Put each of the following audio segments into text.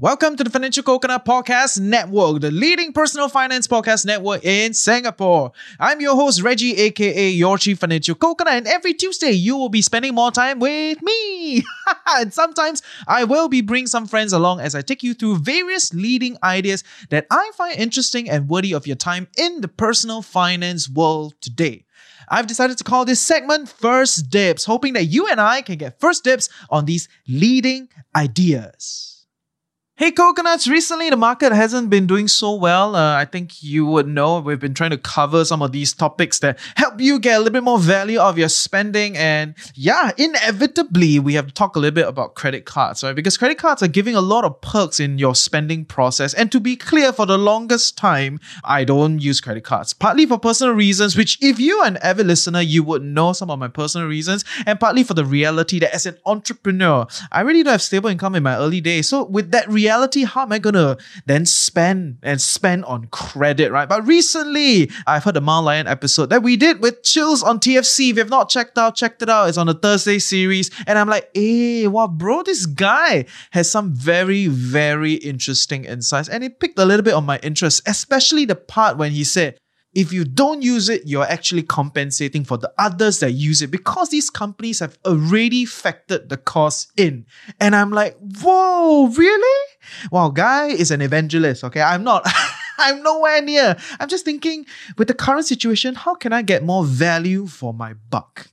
Welcome to the Financial Coconut Podcast Network, the leading personal finance podcast network in Singapore. I'm your host, Reggie, aka your Chief Financial Coconut, and every Tuesday you will be spending more time with me. and sometimes I will be bringing some friends along as I take you through various leading ideas that I find interesting and worthy of your time in the personal finance world today. I've decided to call this segment First Dibs, hoping that you and I can get first dibs on these leading ideas. Hey coconuts, recently the market hasn't been doing so well. Uh, I think you would know we've been trying to cover some of these topics that help you get a little bit more value of your spending. And yeah, inevitably, we have to talk a little bit about credit cards, right? Because credit cards are giving a lot of perks in your spending process. And to be clear, for the longest time, I don't use credit cards, partly for personal reasons, which if you are an avid listener, you would know some of my personal reasons, and partly for the reality that as an entrepreneur, I really don't have stable income in my early days. So with that reality, reality, how am I gonna then spend and spend on credit, right? But recently, I've heard the MileLion episode that we did with Chills on TFC. If you have not checked out, checked it out. It's on the Thursday series. And I'm like, hey, wow, bro, this guy has some very, very interesting insights. And it picked a little bit on my interest, especially the part when he said, if you don't use it, you're actually compensating for the others that use it because these companies have already factored the cost in. And I'm like, whoa, really? Wow, guy is an evangelist, okay? I'm not. I'm nowhere near. I'm just thinking, with the current situation, how can I get more value for my buck?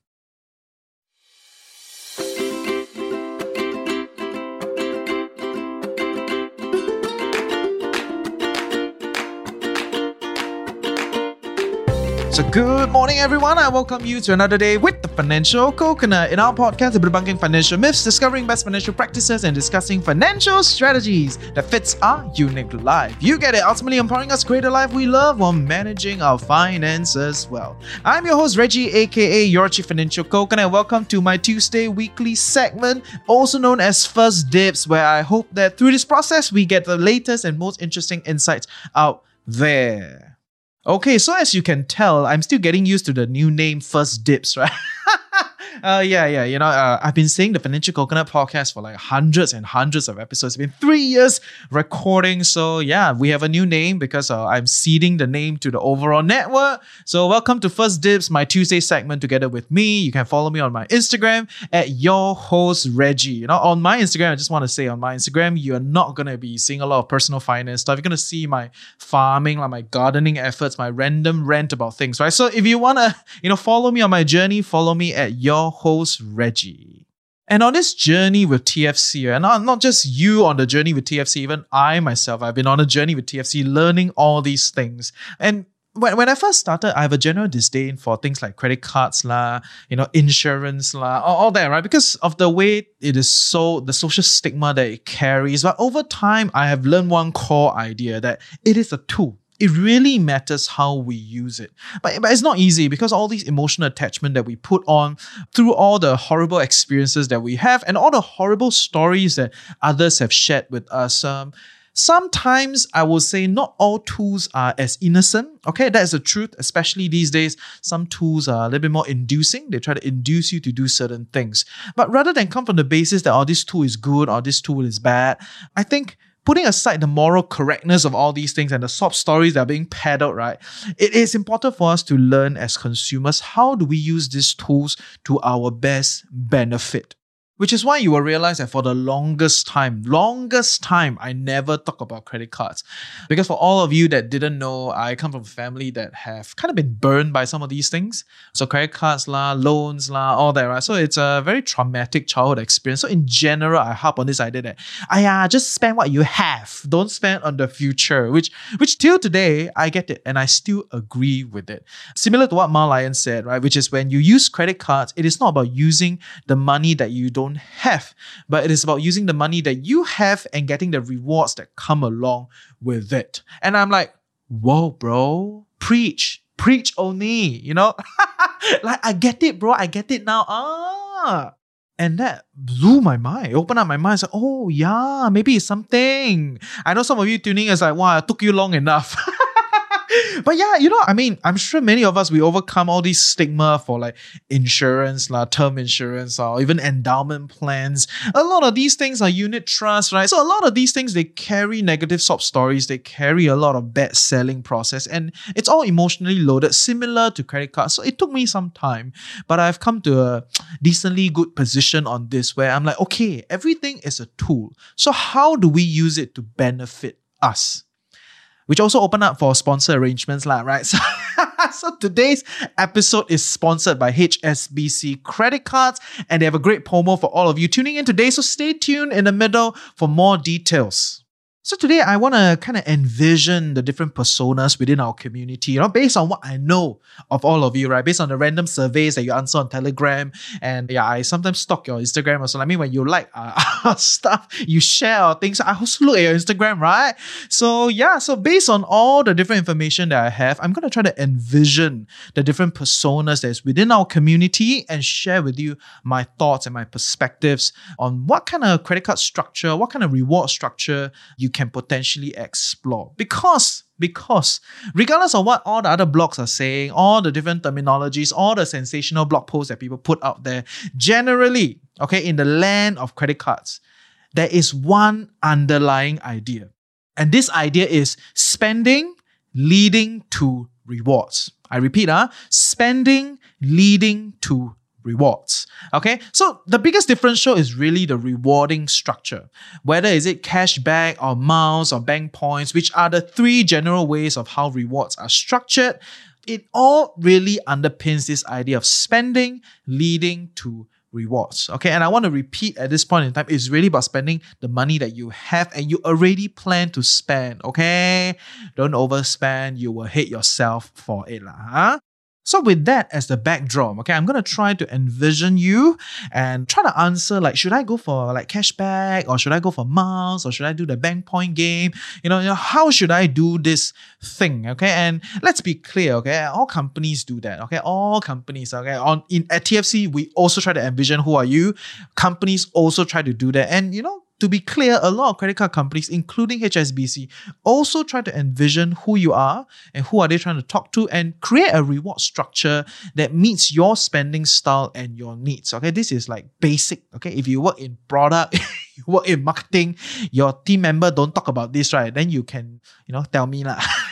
So, good morning, everyone. I welcome you to another day with the Financial Coconut. In our podcast, we're debunking financial myths, discovering best financial practices, and discussing financial strategies that fits our unique life. You get it, ultimately empowering us create a life we love while managing our finances well. I'm your host, Reggie, aka your Chief Financial Coconut. Welcome to my Tuesday weekly segment, also known as First Dibs, where I hope that through this process, we get the latest and most interesting insights out there. Okay, so as you can tell, I'm still getting used to the new name First Dibs, right? Uh, yeah, yeah. You know, uh, I've been saying the Financial Coconut podcast for like hundreds and hundreds of episodes. It's been three years recording. So, yeah, we have a new name because uh, I'm ceding the name to the overall network. So, welcome to First Dibs, my Tuesday segment together with me. You can follow me on my Instagram at your host, Reggie. You know, on my Instagram, I just want to say on my Instagram, you're not going to be seeing a lot of personal finance stuff. You're going to see my farming, like my gardening efforts, my random rant about things, right? So, if you want to, you know, follow me on my journey, follow me at your your host, Reggie. And on this journey with TFC, and not, not just you on the journey with TFC, even I myself, I've been on a journey with TFC learning all these things. And when, when I first started, I have a general disdain for things like credit cards, la, you know, insurance, la, all that, right? Because of the way it is so, the social stigma that it carries. But over time, I have learned one core idea that it is a tool it really matters how we use it. But, but it's not easy because all these emotional attachment that we put on through all the horrible experiences that we have and all the horrible stories that others have shared with us. Um, sometimes I will say not all tools are as innocent. Okay, that is the truth, especially these days. Some tools are a little bit more inducing. They try to induce you to do certain things. But rather than come from the basis that, oh, this tool is good or this tool is bad, I think putting aside the moral correctness of all these things and the sob stories that are being peddled, right? It is important for us to learn as consumers how do we use these tools to our best benefit. Which is why you will realize that for the longest time, longest time, I never talk about credit cards. Because for all of you that didn't know, I come from a family that have kind of been burned by some of these things. So credit cards, la, loans, la, all that, right? So it's a very traumatic childhood experience. So in general, I harp on this idea that, ah, just spend what you have. Don't spend on the future, which, which till today, I get it. And I still agree with it. Similar to what MileLion said, right? Which is when you use credit cards, it is not about using the money that you don't don't have, but it is about using the money that you have and getting the rewards that come along with it. And I'm like, whoa, bro, preach, preach only, you know? like, I get it, bro, I get it now. Ah. And that blew my mind, opened up my mind. It's like, oh, yeah, maybe it's something. I know some of you tuning is like, wow, it took you long enough. but yeah, you know, I mean, I'm sure many of us we overcome all these stigma for like insurance, la, term insurance, or even endowment plans. A lot of these things are unit trusts, right? So a lot of these things they carry negative sob stories, they carry a lot of bad selling process, and it's all emotionally loaded, similar to credit cards. So it took me some time, but I've come to a decently good position on this where I'm like, okay, everything is a tool. So how do we use it to benefit us? Which also open up for sponsor arrangements, lah, right? So, so today's episode is sponsored by HSBC credit cards, and they have a great promo for all of you tuning in today. So stay tuned in the middle for more details. So today I want to kind of envision the different personas within our community, you know, based on what I know of all of you, right? Based on the random surveys that you answer on Telegram. And yeah, I sometimes stalk your Instagram or so. I mean, when you like uh, stuff, you share things. I also look at your Instagram, right? So yeah, so based on all the different information that I have, I'm going to try to envision the different personas that's within our community and share with you my thoughts and my perspectives on what kind of credit card structure, what kind of reward structure you can potentially explore. Because because regardless of what all the other blogs are saying, all the different terminologies, all the sensational blog posts that people put out there, generally, okay, in the land of credit cards, there is one underlying idea. And this idea is spending leading to rewards. I repeat, uh, spending leading to rewards. Okay, so the biggest differential is really the rewarding structure. Whether is it cashback or miles or bank points, which are the three general ways of how rewards are structured, it all really underpins this idea of spending leading to rewards. Okay, and I want to repeat at this point in time, it's really about spending the money that you have and you already plan to spend. Okay, don't overspend, you will hate yourself for it. Lah, huh? So with that as the backdrop, okay, I'm gonna try to envision you and try to answer like, should I go for like cashback or should I go for miles or should I do the bank point game? You know, you know, how should I do this thing? Okay, and let's be clear, okay, all companies do that. Okay, all companies, okay, on in at TFC we also try to envision who are you. Companies also try to do that, and you know, to be clear, a lot of credit card companies, including HSBC, also try to envision who you are and who are they trying to talk to and create a reward structure that meets your spending style and your needs. Okay, this is like basic. Okay, if you work in product, you work in marketing, your team member don't talk about this, right? Then you can, you know, tell me lah.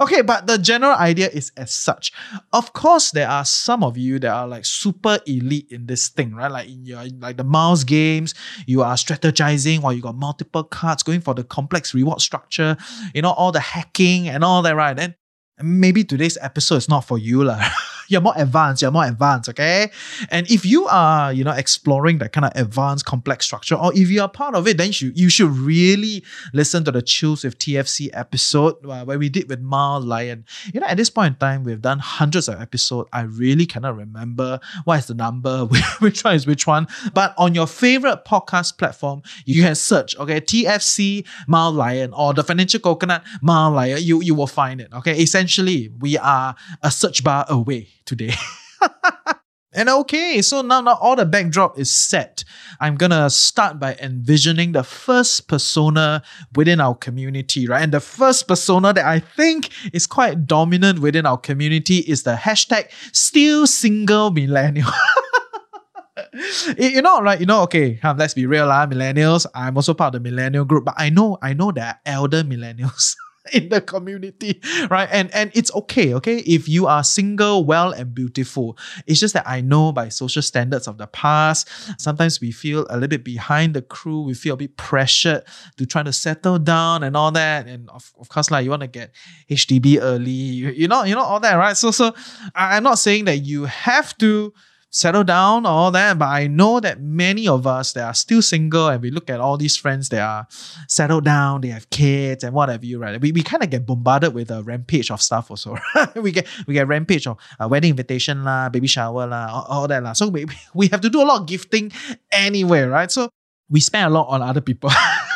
okay, but the general idea is as such. Of course, there are some of you that are like super elite in this thing, right? Like in your like the miles games, you are strategizing while you got multiple cards, going for the complex reward structure, you know, all the hacking and all that, right? And maybe today's episode is not for you, lah. you're more advanced, you're more advanced, okay? And if you are, you know, exploring that kind of advanced complex structure, or if you are part of it, then you you should really listen to the Chills with TFC episode uh, where we did with MileLion. You know, at this point in time, we've done hundreds of episodes. I really cannot remember what is the number, which one is which one. But on your favorite podcast platform, you can search, okay, TFC MileLion or the Financial Coconut MileLion. You, you will find it, okay? Essentially, we are a search bar away today. and okay, so now, now all the backdrop is set. I'm gonna start by envisioning the first persona within our community, right? And the first persona that I think is quite dominant within our community is the hashtag still single millennial. you know, right? You know, okay, let's be real, lah, millennials. I'm also part of the millennial group, but I know, I know there are elder millennials. in the community, right? And and it's okay, okay, if you are single, well, and beautiful. It's just that I know by social standards of the past, sometimes we feel a little bit behind the crew. We feel a bit pressured to try to settle down and all that. And of, of course, like you want to get HDB early, you, you know, you know all that, right? So so I'm not saying that you have to settle down, all that. But I know that many of us that are still single and we look at all these friends that are settled down, they have kids and whatever you right. We, we kind of get bombarded with a rampage of stuff also. we get we get rampage of uh, wedding invitation lah, baby shower lah, all, all that lah. So we, we have to do a lot of gifting anyway, right? So we spend a lot on other people.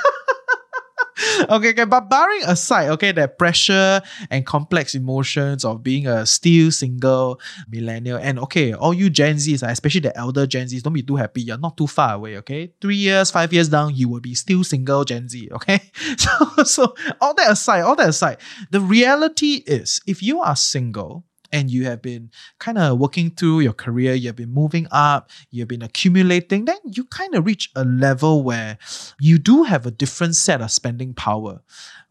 okay, okay, but barring aside, okay, that pressure and complex emotions of being a still single millennial, and okay, all you Gen Zs, especially the elder Gen Zs, don't be too happy. You're not too far away, okay? Three years, five years down, you will be still single Gen Z, okay? So, so all that aside, all that aside, the reality is if you are single, and you have been kind of working through your career, you've been moving up, you've been accumulating, then you kind of reach a level where you do have a different set of spending power,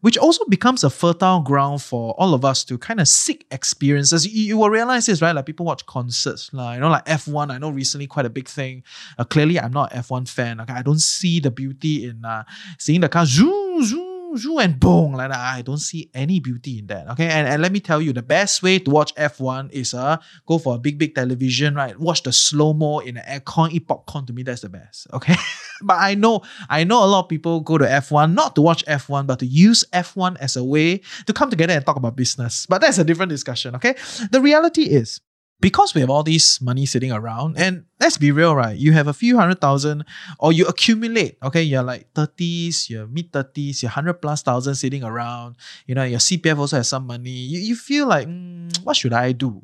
which also becomes a fertile ground for all of us to kind of seek experiences. You, you will realize this, right? Like people watch concerts, like, you know, like F1, I know recently quite a big thing. Uh, clearly, I'm not an F1 fan. Like, I don't see the beauty in uh, seeing the car zoom, zoom, and boom, like that. I don't see any beauty in that. Okay. And, and let me tell you, the best way to watch F1 is uh go for a big, big television, right? Watch the slow-mo in the aircon, eat popcorn. To me, that's the best. Okay. but I know, I know a lot of people go to F1 not to watch F1, but to use F1 as a way to come together and talk about business. But that's a different discussion. Okay. The reality is because we have all this money sitting around, and let's be real, right? You have a few hundred thousand, or you accumulate, okay? You're like 30s, you're mid 30s, you're 100 plus thousand sitting around, you know, your CPF also has some money. You, you feel like, mm, what should I do?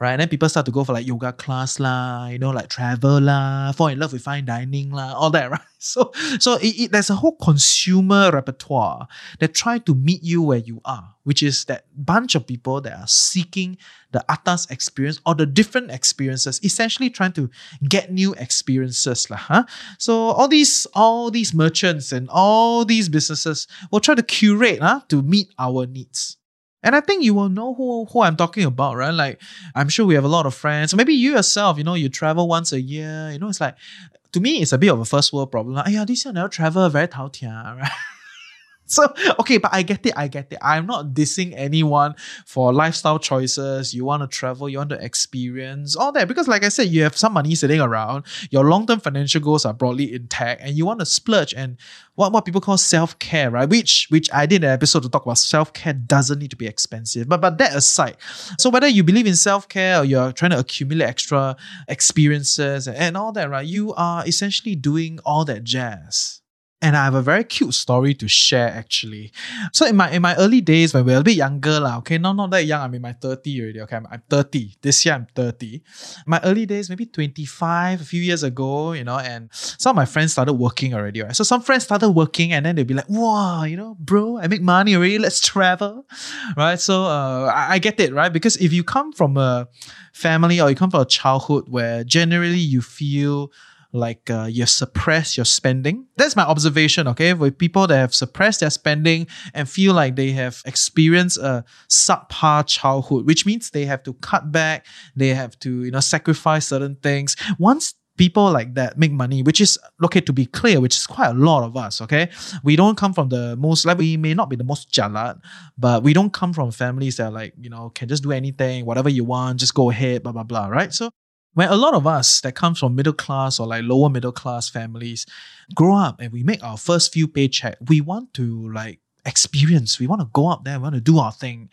Right? And then people start to go for like yoga class lah, you know, like travel lah, fall in love with fine dining lah, all that, right? So, so it, it, there's a whole consumer repertoire that try to meet you where you are, which is that bunch of people that are seeking the atas experience or the different experiences, essentially trying to get new experiences lah, huh? So all these all these merchants and all these businesses will try to curate huh, to meet our needs. And I think you will know who, who I'm talking about, right? Like, I'm sure we have a lot of friends. Maybe you yourself, you know, you travel once a year. You know, it's like, to me, it's a bit of a first world problem. Like, yeah, this year I never travel, very tao tia, right? So, okay, but I get it, I get it. I'm not dissing anyone for lifestyle choices. You want to travel, you want to experience all that. Because, like I said, you have some money sitting around, your long term financial goals are broadly intact, and you want to splurge and what, what people call self care, right? Which which I did an episode to talk about self care doesn't need to be expensive. But, but that aside, so whether you believe in self care or you're trying to accumulate extra experiences and, and all that, right? You are essentially doing all that jazz and I have a very cute story to share actually. So in my in my early days when we were a bit younger, lah, okay, not, not that young, I'm in my 30 already. Okay, I'm, I'm 30. This year I'm 30. My early days, maybe 25, a few years ago, you know, and some of my friends started working already, right? So some friends started working and then they'd be like, wow, you know, bro, I make money already, let's travel. Right. So uh, I, I get it, right? Because if you come from a family or you come from a childhood where generally you feel like uh, you suppress your spending. That's my observation, okay? With people that have suppressed their spending and feel like they have experienced a subpar childhood, which means they have to cut back, they have to, you know, sacrifice certain things. Once people like that make money, which is okay to be clear, which is quite a lot of us. Okay, we don't come from the most like we may not be the most jalat, but we don't come from families that are like you know can just do anything, whatever you want, just go ahead, blah blah blah. Right? So when a lot of us that comes from middle class or like lower middle class families grow up and we make our first few paycheck, we want to like experience. We want to go up there, we want to do our thing.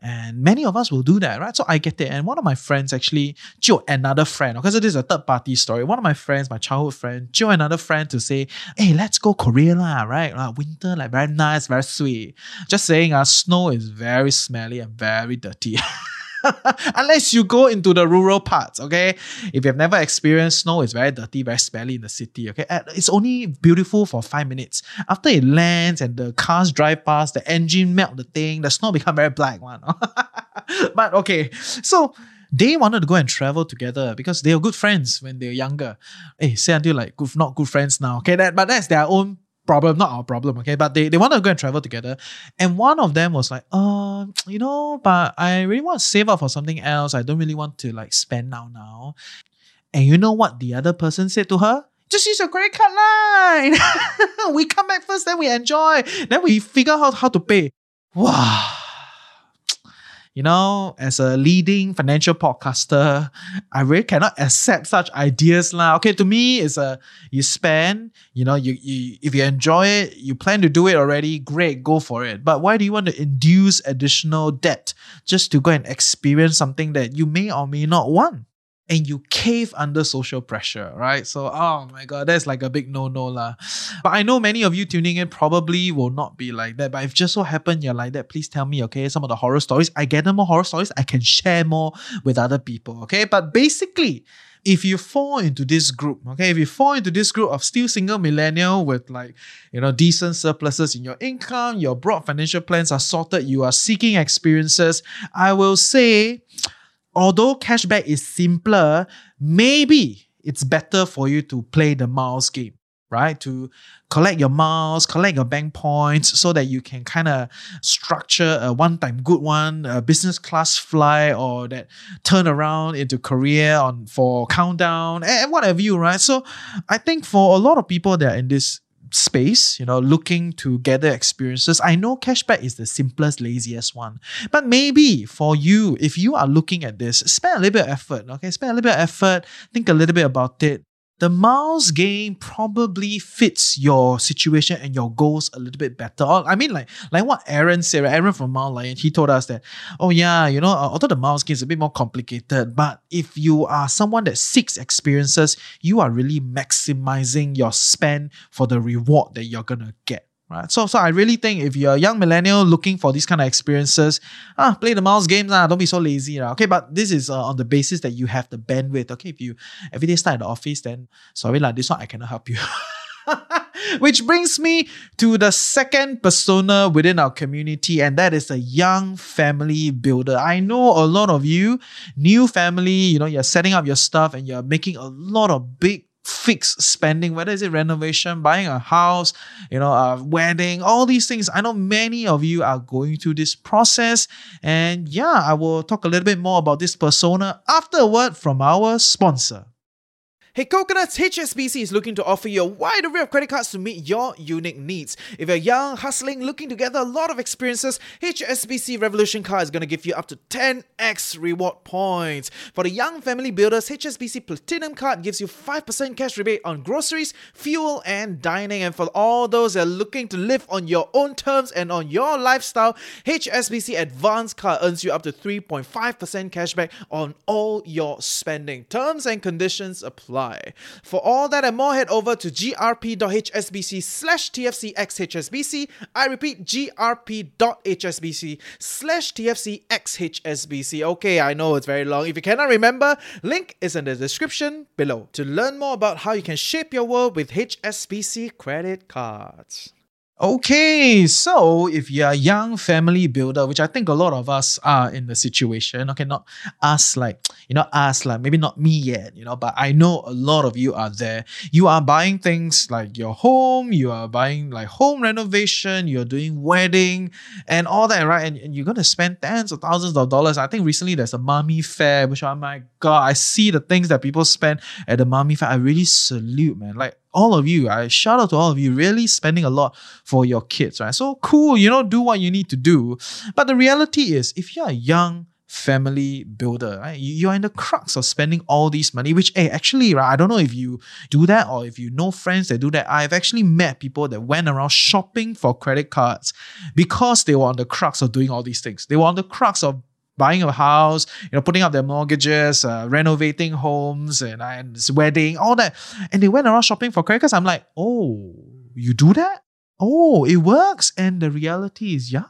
And many of us will do that, right? So I get it. And one of my friends actually joked another friend, because it is a third party story. One of my friends, my childhood friend, joked another friend to say, hey, let's go Korea lah, right? Like winter, like very nice, very sweet. Just saying, uh, snow is very smelly and very dirty. Unless you go into the rural parts, okay? If you've never experienced snow, it's very dirty, very smelly in the city, okay? It's only beautiful for five minutes. After it lands and the cars drive past, the engine melt the thing, the snow become very black one. but okay, so they wanted to go and travel together because they were good friends when they were younger. Hey, say until like good, not good friends now. Okay, that but that's their own problem, not our problem, okay? But they, they want to go and travel together. And one of them was like, uh, you know, but I really want to save up for something else. I don't really want to like spend now now. And you know what the other person said to her? Just use your credit card line. we come back first, then we enjoy. Then we figure out how to pay. Wow you know, as a leading financial podcaster, I really cannot accept such ideas lah. Okay, to me, it's a you spend, you know, you, you if you enjoy it, you plan to do it already, great, go for it. But why do you want to induce additional debt just to go and experience something that you may or may not want? And you cave under social pressure, right? So, oh my God, that's like a big no no lah. But I know many of you tuning in probably will not be like that. But if just so happen you're like that, please tell me, okay? Some of the horror stories, I get more horror stories, I can share more with other people, okay? But basically, if you fall into this group, okay, if you fall into this group of still single millennial with like, you know, decent surpluses in your income, your broad financial plans are sorted, you are seeking experiences, I will say although cashback is simpler, maybe it's better for you to play the miles game, right? To collect your miles, collect your bank points so that you can kind of structure a one time good one, a business class fly, or that turn around into career on for countdown and whatever you, right? So I think for a lot of people that are in this space, you know, looking to gather experiences. I know cashback is the simplest, laziest one. But maybe for you, if you are looking at this, spend a little bit of effort, okay? Spend a little bit of effort, think a little bit about it the miles game probably fits your situation and your goals a little bit better. I mean, like like what Aaron said, Aaron from MileLion, he told us that, oh yeah, you know, uh, although the miles game is a bit more complicated, but if you are someone that seeks experiences, you are really maximizing your spend for the reward that you're gonna get. Right. So, so I really think if you're a young millennial looking for these kind of experiences, ah, play the miles games. Ah, don't be so lazy. Okay, but this is uh, on the basis that you have the bandwidth. Okay, if you every day start at the office, then sorry lah, this one I cannot help you. Which brings me to the second persona within our community, and that is a young family builder. I know a lot of you, new family, you know, you're setting up your stuff and you're making a lot of big fixed spending, whether it's it renovation, buying a house, you know, a wedding, all these things. I know many of you are going through this process. And yeah, I will talk a little bit more about this persona after a word from our sponsor. Hey Coconuts, HSBC is looking to offer you a wide array of credit cards to meet your unique needs. If you're young, hustling, looking to gather a lot of experiences, HSBC Revolution Card is going to give you up to 10x reward points. For the young family builders, HSBC Platinum Card gives you 5% cash rebate on groceries, fuel, and dining. And for all those that are looking to live on your own terms and on your lifestyle, HSBC Advanced Card earns you up to 3.5% cashback on all your spending. Terms and conditions apply For all that and more, head over to grp.hsbc slash tfcxhsbc. I repeat, grp.hsbc slash tfcxhsbc. Okay, I know it's very long. If you cannot remember, link is in the description below to learn more about how you can shape your world with HSBC credit cards. Okay, so if you're a young family builder, which I think a lot of us are in the situation, okay, not us like, you know, us like maybe not me yet, you know, but I know a lot of you are there. You are buying things like your home, you are buying like home renovation, you're doing wedding and all that, right? And, and you're gonna spend tens of thousands of dollars. I think recently there's a mommy fair, which oh I'm like, God, I see the things that people spend at the mommy fair. I really salute, man. Like all of you, I shout out to all of you, really spending a lot for your kids, right? So cool, you know, do what you need to do. But the reality is, if you're a young family builder, right? You are in the crux of spending all this money, which hey, actually, right, I don't know if you do that or if you know friends that do that. I've actually met people that went around shopping for credit cards because they were on the crux of doing all these things. They were on the crux of buying a house, you know, putting up their mortgages, uh, renovating homes, and, and wedding, all that. And they went around shopping for credit cards. I'm like, oh, you do that? Oh, it works. And the reality is, yeah.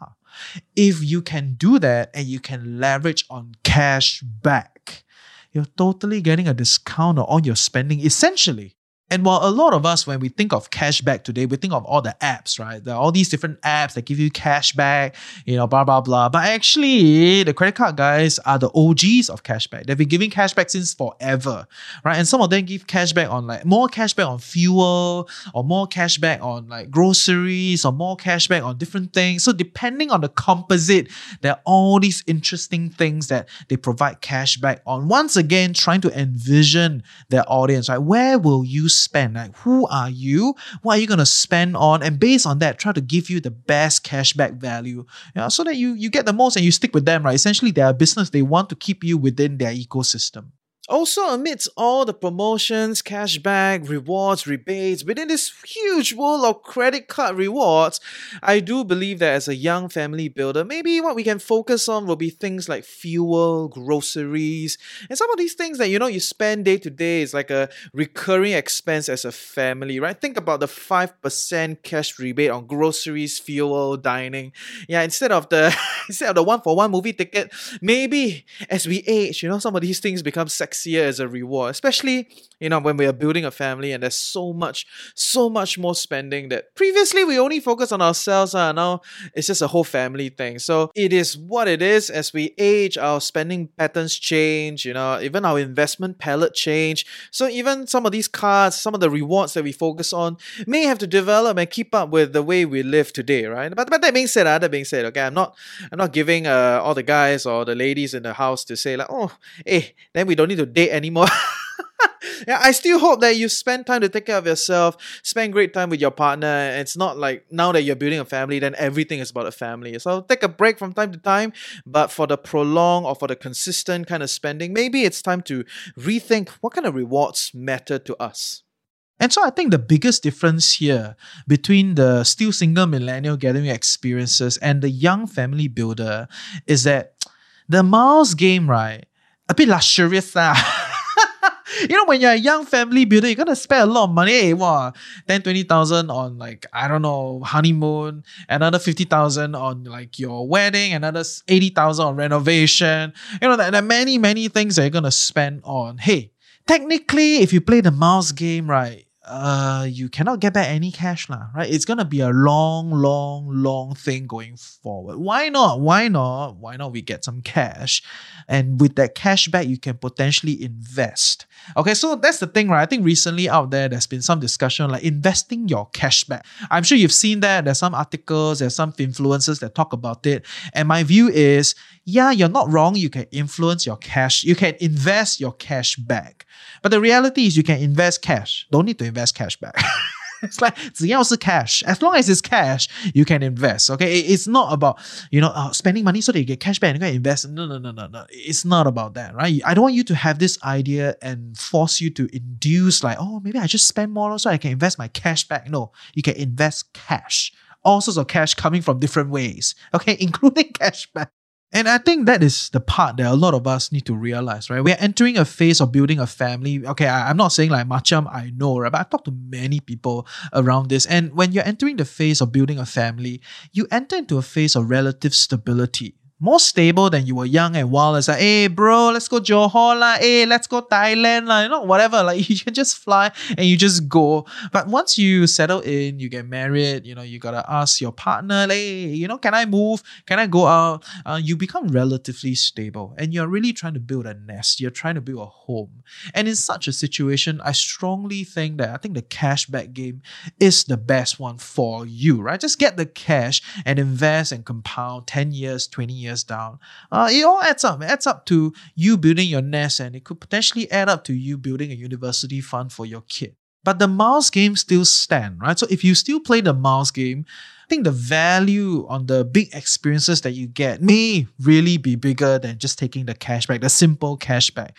If you can do that and you can leverage on cash back, you're totally getting a discount on all your spending, essentially. And while a lot of us, when we think of cashback today, we think of all the apps, right? There are all these different apps that give you cashback, you know, blah, blah, blah. But actually, the credit card guys are the OGs of cashback. They've been giving cashback since forever, right? And some of them give cashback on like more cashback on fuel or more cashback on like groceries or more cashback on different things. So depending on the composite, there are all these interesting things that they provide cashback on. Once again, trying to envision their audience, right? Where will you spend? Like, who are you? What are you going to spend on? And based on that, try to give you the best cashback value yeah, so that you, you get the most and you stick with them, right? Essentially, they're a business. They want to keep you within their ecosystem. Also, amidst all the promotions, cashback, rewards, rebates, within this huge world of credit card rewards, I do believe that as a young family builder, maybe what we can focus on will be things like fuel, groceries, and some of these things that you know you spend day to day is like a recurring expense as a family, right? Think about the 5% cash rebate on groceries, fuel, dining. Yeah, instead of the instead of the one for one movie ticket, maybe as we age, you know, some of these things become sex year as a reward, especially you know when we are building a family and there's so much, so much more spending that previously we only focus on ourselves. Uh, now it's just a whole family thing. So it is what it is. As we age, our spending patterns change. You know, even our investment palette change. So even some of these cards, some of the rewards that we focus on, may have to develop and keep up with the way we live today, right? But but that being said, uh, that being said, okay, I'm not I'm not giving uh, all the guys or the ladies in the house to say like, oh, hey, then we don't need to date anymore. yeah, I still hope that you spend time to take care of yourself, spend great time with your partner. It's not like now that you're building a family, then everything is about a family. So take a break from time to time, but for the prolonged or for the consistent kind of spending, maybe it's time to rethink what kind of rewards matter to us. And so I think the biggest difference here between the still single millennial gathering experiences and the young family builder is that the miles game, right, a bit luxurious. Uh. you know, when you're a young family builder, you're gonna spend a lot of money. Hey, wow, 10, 20,000 on like, I don't know, honeymoon, another 50,000 on like your wedding, another 80,000 on renovation. You know, there, there are many, many things that you're gonna spend on. Hey, technically, if you play the miles game, right, uh, you cannot get back any cash, lah, right? It's gonna be a long, long, long thing going forward. Why not? Why not? Why not we get some cash? And with that cash back, you can potentially invest. Okay, so that's the thing, right? I think recently out there, there's been some discussion like investing your cash back. I'm sure you've seen that. There's some articles, there's some influencers that talk about it. And my view is, yeah, you're not wrong. You can influence your cash, you can invest your cash back. But the reality is you can invest cash. Don't need to invest cash back. it's like 只要是 cash. As long as it's cash, you can invest. Okay, it's not about you know uh, spending money so that you get cash back and you can invest. No, no, no, no, no. It's not about that, right? I don't want you to have this idea and force you to induce like, oh, maybe I just spend more so I can invest my cash back. No, you can invest cash. All sorts of cash coming from different ways. Okay, including cash back. And I think that is the part that a lot of us need to realize, right? We're entering a phase of building a family. Okay, I, am not saying like Macham, I know, right? But I talk to many people around this. And when you're entering the phase of building a family, you enter into a phase of relative stability more stable than you were young and wild. It's like, hey, bro, let's go Johor lah. Hey, let's go Thailand lah. You know, whatever. Like you can just fly and you just go. But once you settle in, you get married. You know, you gotta ask your partner, hey, you know, can I move? Can I go out? Uh, you become relatively stable, and you're really trying to build a nest. You're trying to build a home. And in such a situation, I strongly think that I think the cashback game is the best one for you. Right? Just get the cash and invest and compound ten years, twenty years years down, uh, it all adds up. It adds up to you building your nest, and it could potentially add up to you building a university fund for your kid. But the miles game still stand, right? So if you still play the miles game, I think the value on the big experiences that you get may really be bigger than just taking the cashback, the simple cashback.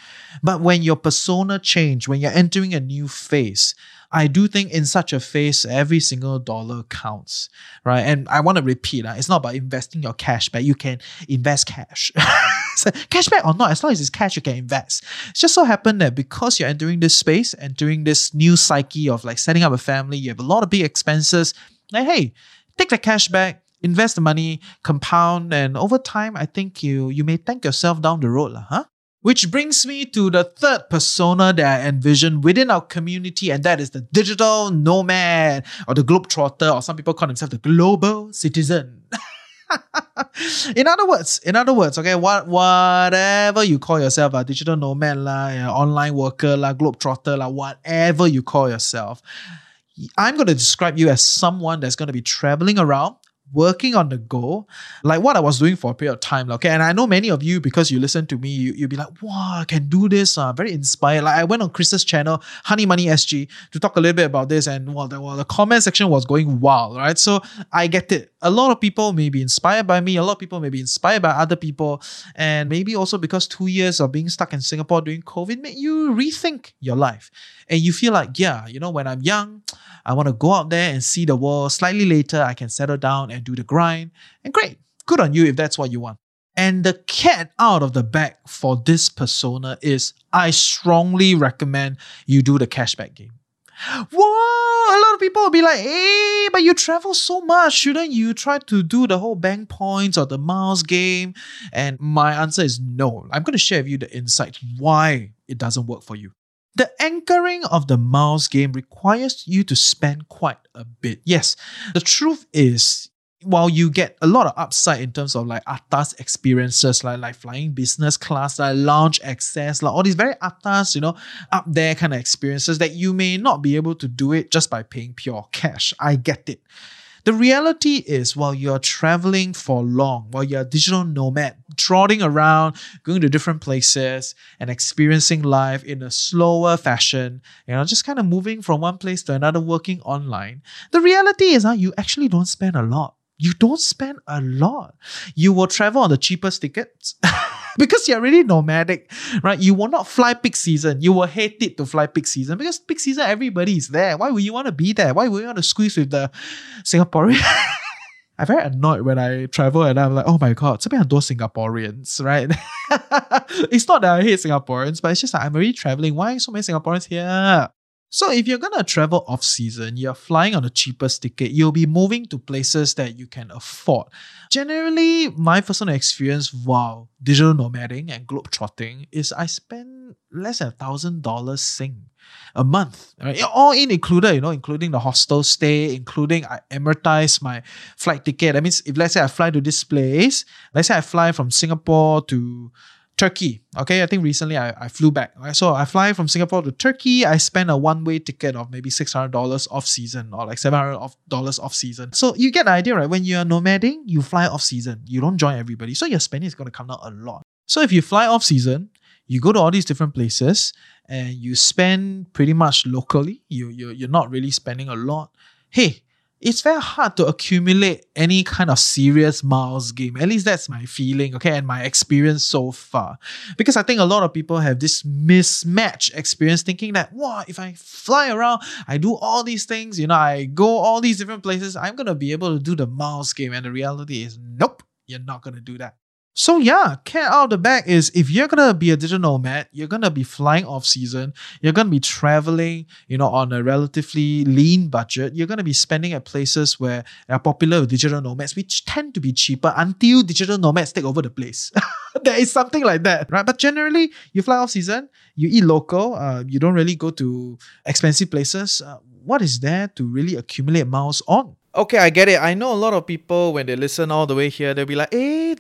But when your persona change, when you're entering a new phase, I do think in such a phase, every single dollar counts, right? And I want to repeat, uh, it's not about investing your cash back. You can invest cash. so cashback or not, as long as it's cash, you can invest. It's just so happened that because you're entering this space, entering this new psyche of like setting up a family, you have a lot of big expenses. Like, hey, take the cash back, invest the money, compound, and over time, I think you you may thank yourself down the road, huh? Which brings me to the third persona that I envision within our community, and that is the digital nomad or the globetrotter, or some people call themselves the global citizen. in other words, in other words, okay, what whatever you call yourself, a digital nomad, la, online worker, la, globetrotter, la, whatever you call yourself, I'm going to describe you as someone that's going to be traveling around working on the go, like what I was doing for a period of time. Okay. And I know many of you, because you listen to me, you, you'll be like, wow, I can do this. Uh, very inspired. Like I went on Chris's channel, Honey Money SG, to talk a little bit about this. And well, the, well, the comment section was going wild, right? So I get it. A lot of people may be inspired by me. A lot of people may be inspired by other people. And maybe also because two years of being stuck in Singapore during COVID made you rethink your life. And you feel like, yeah, you know, when I'm young, I want to go out there and see the world. Slightly later, I can settle down and do the grind. And great, good on you if that's what you want. And the cat out of the bag for this persona is I strongly recommend you do the cashback game. Whoa, a lot of people will be like, hey, but you travel so much. Shouldn't you try to do the whole bank points or the miles game? And my answer is no. I'm going to share with you the insight why it doesn't work for you. The anchoring of the miles game requires you to spend quite a bit. Yes, the truth is, while you get a lot of upside in terms of like atas experiences, like, like flying business class, like lounge access, like all these very atas, you know, up there kind of experiences that you may not be able to do it just by paying pure cash. I get it. The reality is, while you're traveling for long, while you're a digital nomad, trotting around, going to different places, and experiencing life in a slower fashion, you know, just kind of moving from one place to another, working online, the reality is, uh, you actually don't spend a lot. You don't spend a lot. You will travel on the cheapest tickets. because you're really nomadic, right? You will not fly peak season. You will hate it to fly peak season because peak season everybody is there. Why would you want to be there? Why would you want to squeeze with the Singaporean? I'm very annoyed when I travel and I'm like, oh my god, so many Singaporeans, right? it's not that I hate Singaporeans, but it's just that I'm already traveling. Why so many Singaporeans here? So if you're gonna travel off season, you're flying on the cheapest ticket, you'll be moving to places that you can afford. Generally, my personal experience while digital nomading and globetrotting is I spend less than a thousand dollars Sing a month. Right? All in included, you know, including the hostel stay, including I amortize my flight ticket. That means if let's say I fly to this place, let's say I fly from Singapore to Turkey. Okay, I think recently I, I flew back. Right? So I fly from Singapore to Turkey. I spend a one way ticket of maybe six hundred dollars off season or like seven hundred dollars off season. So you get the idea, right? When you're nomading, you fly off season. You don't join everybody, so your spending is going to come down a lot. So if you fly off season, you go to all these different places and you spend pretty much locally. You you you're not really spending a lot. Hey, it's very hard to accumulate any kind of serious miles game. At least that's my feeling, okay, and my experience so far. Because I think a lot of people have this mismatch experience thinking that, wow, if I fly around, I do all these things, you know, I go all these different places, I'm gonna be able to do the miles game. And the reality is, nope, you're not gonna do that. So yeah, cat out of the bag is if you're gonna be a digital nomad, you're gonna be flying off season, you're gonna be traveling, you know, on a relatively lean budget. You're gonna be spending at places where are popular with digital nomads, which tend to be cheaper until digital nomads take over the place. there is something like that, right? But generally, you fly off season, you eat local, uh, you don't really go to expensive places. Uh, what is there to really accumulate miles on? Okay, I get it. I know a lot of people when they listen all the way here, they'll be like, "Hey, eh,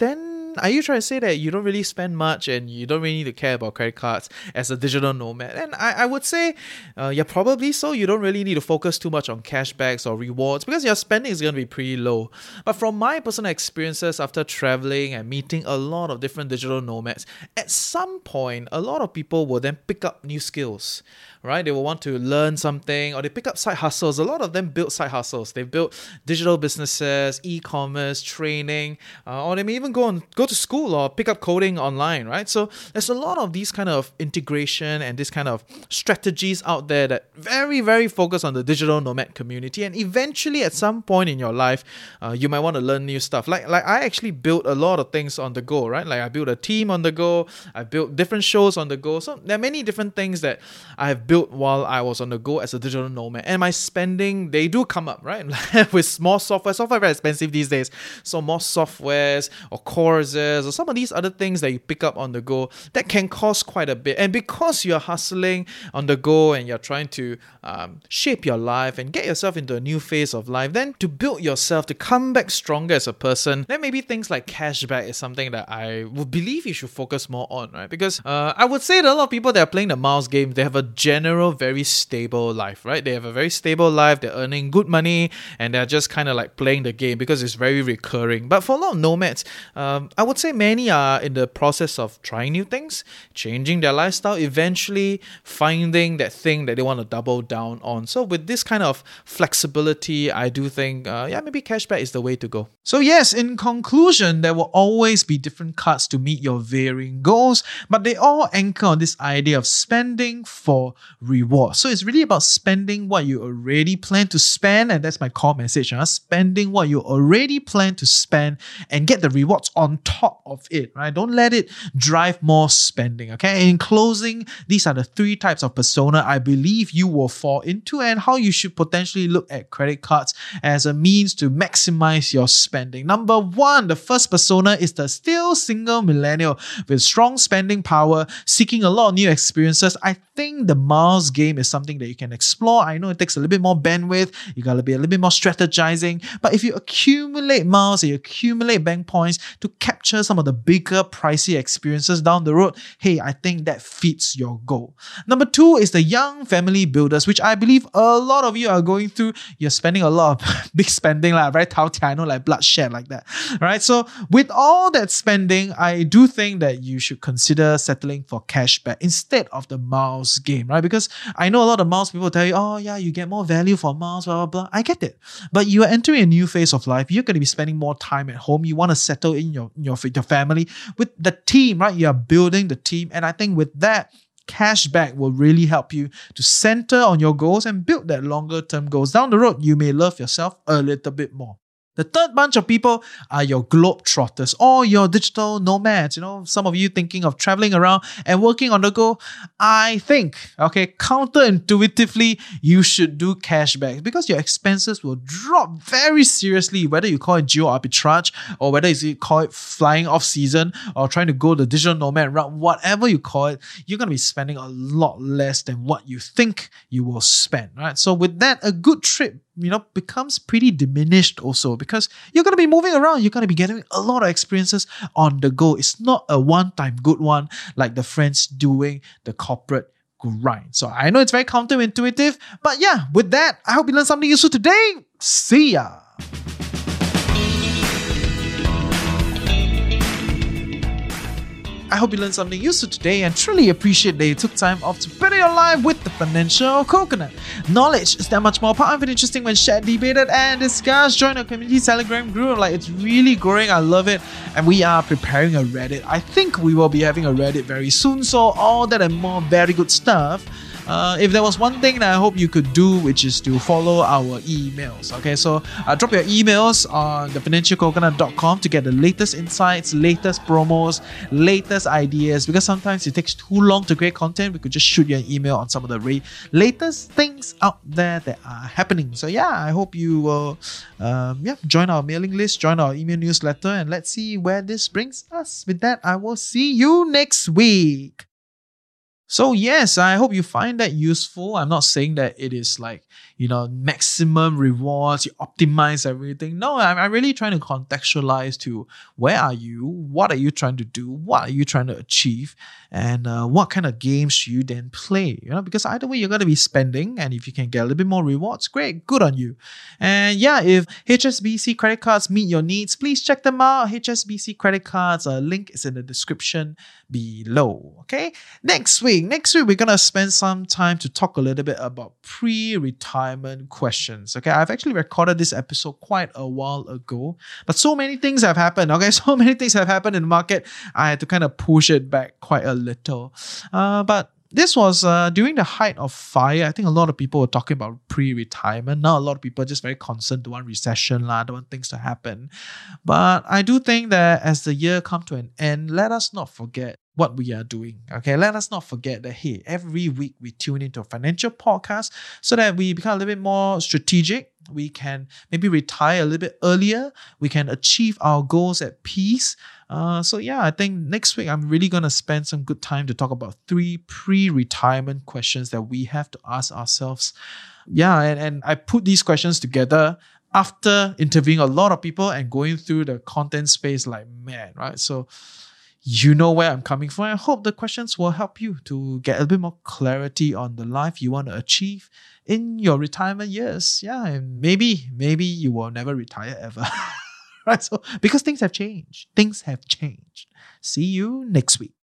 are you trying to say that you don't really spend much and you don't really need to care about credit cards as a digital nomad? And I, I would say, uh, yeah, probably so. You don't really need to focus too much on cashbacks or rewards because your spending is going to be pretty low. But from my personal experiences after traveling and meeting a lot of different digital nomads, at some point, a lot of people will then pick up new skills right? They will want to learn something or they pick up side hustles. A lot of them build side hustles. They built digital businesses, e-commerce, training, uh, or they may even go on go to school or pick up coding online, right? So there's a lot of these kind of integration and this kind of strategies out there that very very focus on the digital nomad community. And eventually, at some point in your life, uh, you might want to learn new stuff. Like like I actually built a lot of things on the go, right? Like I built a team on the go. I built different shows on the go. So there are many different things that I have built while I was on the go as a digital nomad. And my spending, they do come up, right? With more software. Software very expensive these days. So more softwares or courses or some of these other things that you pick up on the go that can cost quite a bit. And because you're hustling on the go and you're trying to um, shape your life and get yourself into a new phase of life, then to build yourself, to come back stronger as a person, then maybe things like cashback is something that I would believe you should focus more on, right? Because uh, I would say that a lot of people that are playing the miles game, they have a general, very stable life, right? They have a very stable life, they're earning good money, and they're just kind of like playing the game because it's very recurring. But for a lot of nomads, um, I would say many are in the process of trying new things, changing their lifestyle, eventually finding that thing that they want to double down on. So with this kind of flexibility, I do think, uh, yeah, maybe cashback is the way to go. So yes, in conclusion, there will always be different cards to meet your varying goals, but they all anchor on this idea of spending for reward. So it's really about spending what you already plan to spend, and that's my core message. Huh? Spending what you already plan to spend and get the rewards on top of it, right? Don't let it drive more spending. Okay. In closing, these are the three types of persona I believe you will fall into and how you should potentially look at credit cards as a means to maximize your spending. Number one, the first persona is the still single millennial with strong spending power, seeking a lot of new experiences. I think the miles game is something that you can explore. I know it takes a little bit more bandwidth, you gotta be a little bit more strategizing, but if you accumulate miles, you accumulate bank points to capture some of the bigger, pricey experiences down the road, hey, I think that fits your goal. Number two is the young family builders, which I believe a lot of you are going through. You're spending a lot of big spending, like very tao I know, like bloodshed like that. Right. So with all that spending, I do think that you should consider settling for cashback instead of the miles game, right? Because I know a lot of miles people tell you, oh yeah, you get more value for miles, blah blah blah. I get it. But you are entering a new phase of life. You're going to be spending more time at home. You want to settle in your, your, your family with the team, right? You are building the team. And I think with that, cashback will really help you to center on your goals and build that longer term goals. Down the road, you may love yourself a little bit more. The third bunch of people are your globetrotters or your digital nomads. You know, some of you thinking of traveling around and working on the go. I think, okay, counterintuitively, you should do cashback because your expenses will drop very seriously, whether you call it geo arbitrage or whether you call it flying off season or trying to go the digital nomad route, whatever you call it, you're going to be spending a lot less than what you think you will spend, right? So with that, a good trip you know becomes pretty diminished also because you're going to be moving around. You're going to be getting a lot of experiences on the go. It's not a one time good one like the friends doing the corporate grind. So i know it's very counterintuitive but yeah with that i hope you learned something useful today. See ya I hope you learned something useful today and truly appreciate that you took time off to better your life with the financial coconut. Knowledge is that much more powerful and interesting when shared, debated, and discussed. Join our community Telegram group. Like it's really growing. I love it. And we are preparing a Reddit. I think we will be having a Reddit very soon. So all that and more very good stuff uh, if there was one thing that I hope you could do, which is to follow our emails. Okay, so uh, drop your emails on thefinancialcoconut.com to get the latest insights, latest promos, latest ideas. Because sometimes it takes too long to create content, we could just shoot you an email on some of the re- latest things out there that are happening. So yeah, I hope you will, um, yeah, join our mailing list, join our email newsletter, and let's see where this brings us. With that, I will see you next week. So, yes, I hope you find that useful. I'm not saying that it is like, you know, maximum rewards, you optimize everything. No, I'm, I'm really trying to contextualize to where are you? What are you trying to do? What are you trying to achieve? And uh, what kind of games you then play? You know, because either way, you're going to be spending. And if you can get a little bit more rewards, great, good on you. And yeah, if HSBC credit cards meet your needs, please check them out. HSBC credit cards, a link is in the description below. Okay, next week, next week, we're going to spend some time to talk a little bit about pre retirement retirement questions. Okay, I've actually recorded this episode quite a while ago, but so many things have happened. Okay, so many things have happened in the market. I had to kind of push it back quite a little. Uh, but this was uh, during the height of fire. I think a lot of people were talking about pre-retirement. Now a lot of people are just very concerned, don't want recession, lah, don't want things to happen. But I do think that as the year come to an end, let us not forget what we are doing. Okay, let us not forget that hey, every week we tune into a financial podcast so that we become a little bit more strategic we can maybe retire a little bit earlier, we can achieve our goals at peace. Uh, so, yeah, I think next week I'm really to spend some good time to talk about three pre retirement questions that we have to ask ourselves. Yeah, and, and I put these questions together after interviewing a lot of people and going through the content space like man, right? So, you know where I'm coming from. I hope the questions will help you to get a bit more clarity on the life you want to achieve in your retirement years. Yeah, and maybe, maybe you will never retire ever. right? So because things have changed. Things have changed. See you next week.